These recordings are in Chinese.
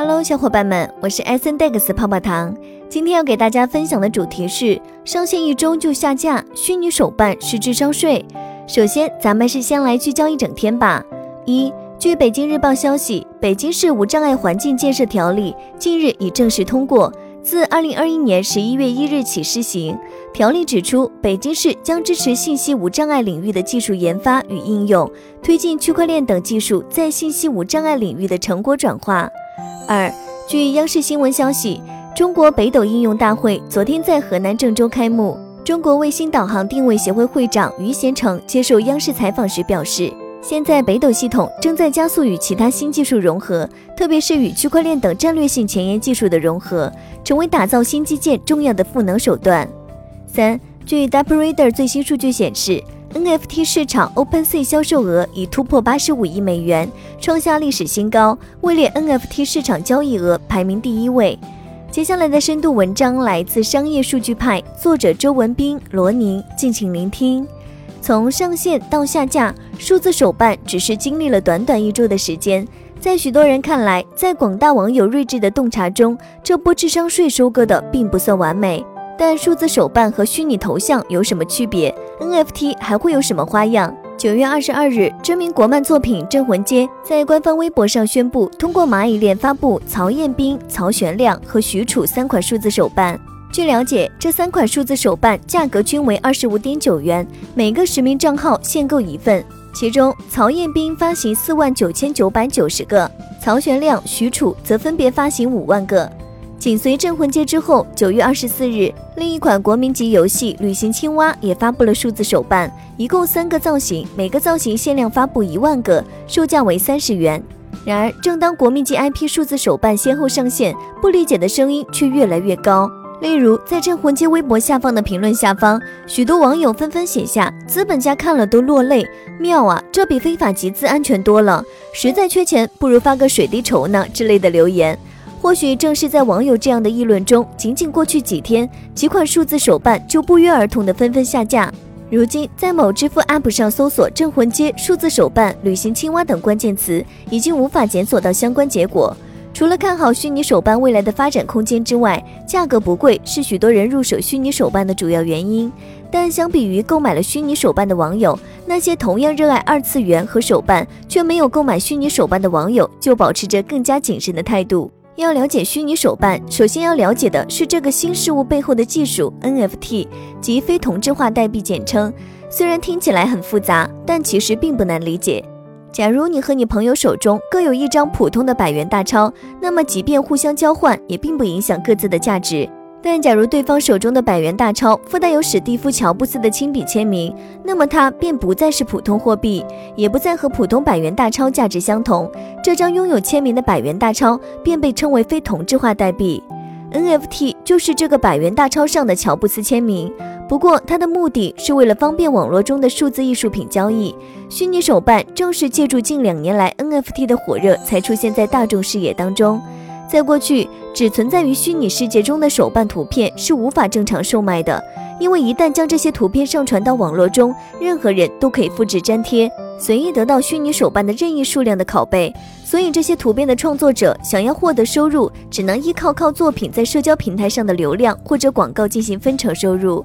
Hello，小伙伴们，我是 S N Dex 泡泡糖。今天要给大家分享的主题是上线一周就下架，虚拟手办是智商税。首先，咱们是先来聚焦一整天吧。一，据北京日报消息，北京市无障碍环境建设条例近日已正式通过。自二零二一年十一月一日起施行。条例指出，北京市将支持信息无障碍领域的技术研发与应用，推进区块链等技术在信息无障碍领域的成果转化。二，据央视新闻消息，中国北斗应用大会昨天在河南郑州开幕。中国卫星导航定位协会会长于贤成接受央视采访时表示。现在北斗系统正在加速与其他新技术融合，特别是与区块链等战略性前沿技术的融合，成为打造新基建重要的赋能手段。三，据 DappReader 最新数据显示，NFT 市场 OpenSea 销售额已突破八十五亿美元，创下历史新高，位列 NFT 市场交易额排名第一位。接下来的深度文章来自商业数据派，作者周文斌、罗宁，敬请聆听。从上线到下架，数字手办只是经历了短短一周的时间。在许多人看来，在广大网友睿智的洞察中，这波智商税收割的并不算完美。但数字手办和虚拟头像有什么区别？NFT 还会有什么花样？九月二十二日，知名国漫作品《镇魂街》在官方微博上宣布，通过蚂蚁链发布曹彦斌、曹玄亮和许褚三款数字手办。据了解，这三款数字手办价格均为二十五点九元，每个实名账号限购一份。其中，曹彦斌发行四万九千九百九十个，曹玄亮、许褚则分别发行五万个。紧随镇魂街之后，九月二十四日，另一款国民级游戏《旅行青蛙》也发布了数字手办，一共三个造型，每个造型限量发布一万个，售价为三十元。然而，正当国民级 IP 数字手办先后上线，不理解的声音却越来越高。例如，在镇魂街微博下方的评论下方，许多网友纷纷写下“资本家看了都落泪，妙啊，这比非法集资安全多了，实在缺钱，不如发个水滴筹呢”之类的留言。或许正是在网友这样的议论中，仅仅过去几天，几款数字手办就不约而同的纷纷下架。如今，在某支付 App 上搜索“镇魂街数字手办”“旅行青蛙”等关键词，已经无法检索到相关结果。除了看好虚拟手办未来的发展空间之外，价格不贵是许多人入手虚拟手办的主要原因。但相比于购买了虚拟手办的网友，那些同样热爱二次元和手办却没有购买虚拟手办的网友，就保持着更加谨慎的态度。要了解虚拟手办，首先要了解的是这个新事物背后的技术 NFT，及非同质化代币简称。虽然听起来很复杂，但其实并不难理解。假如你和你朋友手中各有一张普通的百元大钞，那么即便互相交换，也并不影响各自的价值。但假如对方手中的百元大钞附带有史蒂夫·乔布斯的亲笔签名，那么它便不再是普通货币，也不再和普通百元大钞价值相同。这张拥有签名的百元大钞便被称为非同质化代币。NFT 就是这个百元大钞上的乔布斯签名。不过，它的目的是为了方便网络中的数字艺术品交易。虚拟手办正是借助近两年来 NFT 的火热，才出现在大众视野当中。在过去，只存在于虚拟世界中的手办图片是无法正常售卖的，因为一旦将这些图片上传到网络中，任何人都可以复制粘贴，随意得到虚拟手办的任意数量的拷贝。所以，这些图片的创作者想要获得收入，只能依靠靠作品在社交平台上的流量或者广告进行分成收入。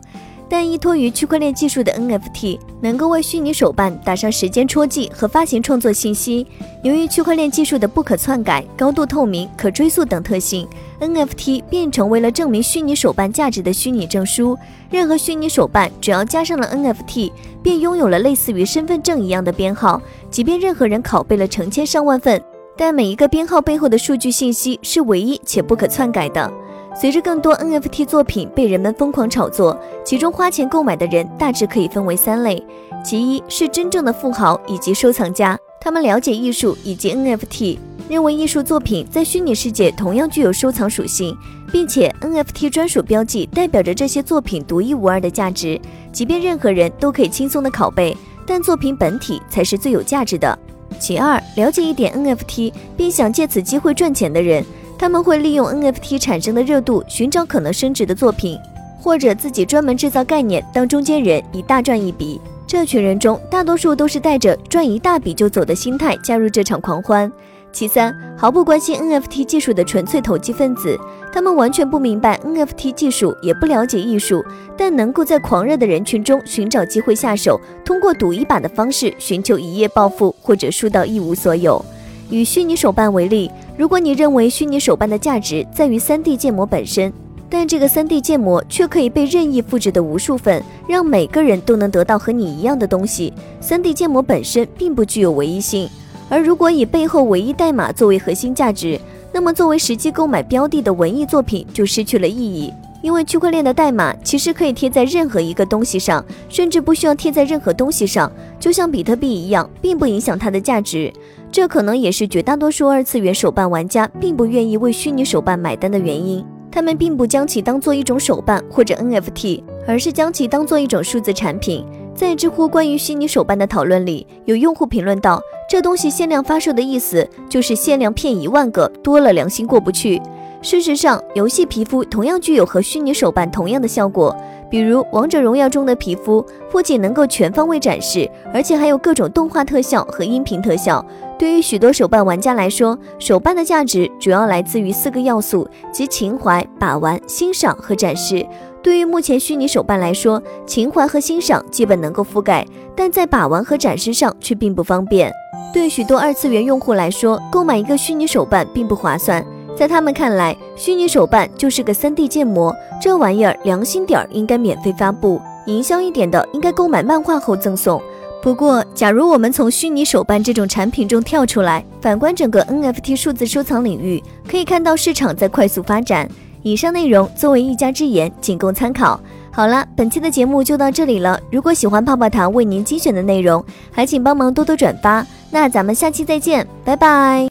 但依托于区块链技术的 NFT 能够为虚拟手办打上时间戳记和发行创作信息。由于区块链技术的不可篡改、高度透明、可追溯等特性，NFT 便成为了证明虚拟手办价值的虚拟证书。任何虚拟手办只要加上了 NFT，便拥有了类似于身份证一样的编号。即便任何人拷贝了成千上万份，但每一个编号背后的数据信息是唯一且不可篡改的。随着更多 NFT 作品被人们疯狂炒作，其中花钱购买的人大致可以分为三类：其一是真正的富豪以及收藏家，他们了解艺术以及 NFT，认为艺术作品在虚拟世界同样具有收藏属性，并且 NFT 专属标记代表着这些作品独一无二的价值，即便任何人都可以轻松的拷贝，但作品本体才是最有价值的。其二，了解一点 NFT 并想借此机会赚钱的人。他们会利用 NFT 产生的热度寻找可能升值的作品，或者自己专门制造概念当中间人，以大赚一笔。这群人中，大多数都是带着赚一大笔就走的心态加入这场狂欢。其三，毫不关心 NFT 技术的纯粹投机分子，他们完全不明白 NFT 技术，也不了解艺术，但能够在狂热的人群中寻找机会下手，通过赌一把的方式寻求一夜暴富或者输到一无所有。以虚拟手办为例，如果你认为虚拟手办的价值在于 3D 建模本身，但这个 3D 建模却可以被任意复制的无数份，让每个人都能得到和你一样的东西，3D 建模本身并不具有唯一性。而如果以背后唯一代码作为核心价值，那么作为实际购买标的的文艺作品就失去了意义。因为区块链的代码其实可以贴在任何一个东西上，甚至不需要贴在任何东西上，就像比特币一样，并不影响它的价值。这可能也是绝大多数二次元手办玩家并不愿意为虚拟手办买单的原因。他们并不将其当做一种手办或者 NFT，而是将其当做一种数字产品。在知乎关于虚拟手办的讨论里，有用户评论道：“这东西限量发售的意思就是限量骗一万个，多了良心过不去。”事实上，游戏皮肤同样具有和虚拟手办同样的效果。比如《王者荣耀》中的皮肤，不仅能够全方位展示，而且还有各种动画特效和音频特效。对于许多手办玩家来说，手办的价值主要来自于四个要素，即情怀、把玩、欣赏和展示。对于目前虚拟手办来说，情怀和欣赏基本能够覆盖，但在把玩和展示上却并不方便。对许多二次元用户来说，购买一个虚拟手办并不划算。在他们看来，虚拟手办就是个 3D 建模，这玩意儿良心点儿应该免费发布，营销一点的应该购买漫画后赠送。不过，假如我们从虚拟手办这种产品中跳出来，反观整个 NFT 数字收藏领域，可以看到市场在快速发展。以上内容作为一家之言，仅供参考。好了，本期的节目就到这里了。如果喜欢泡泡糖为您精选的内容，还请帮忙多多转发。那咱们下期再见，拜拜。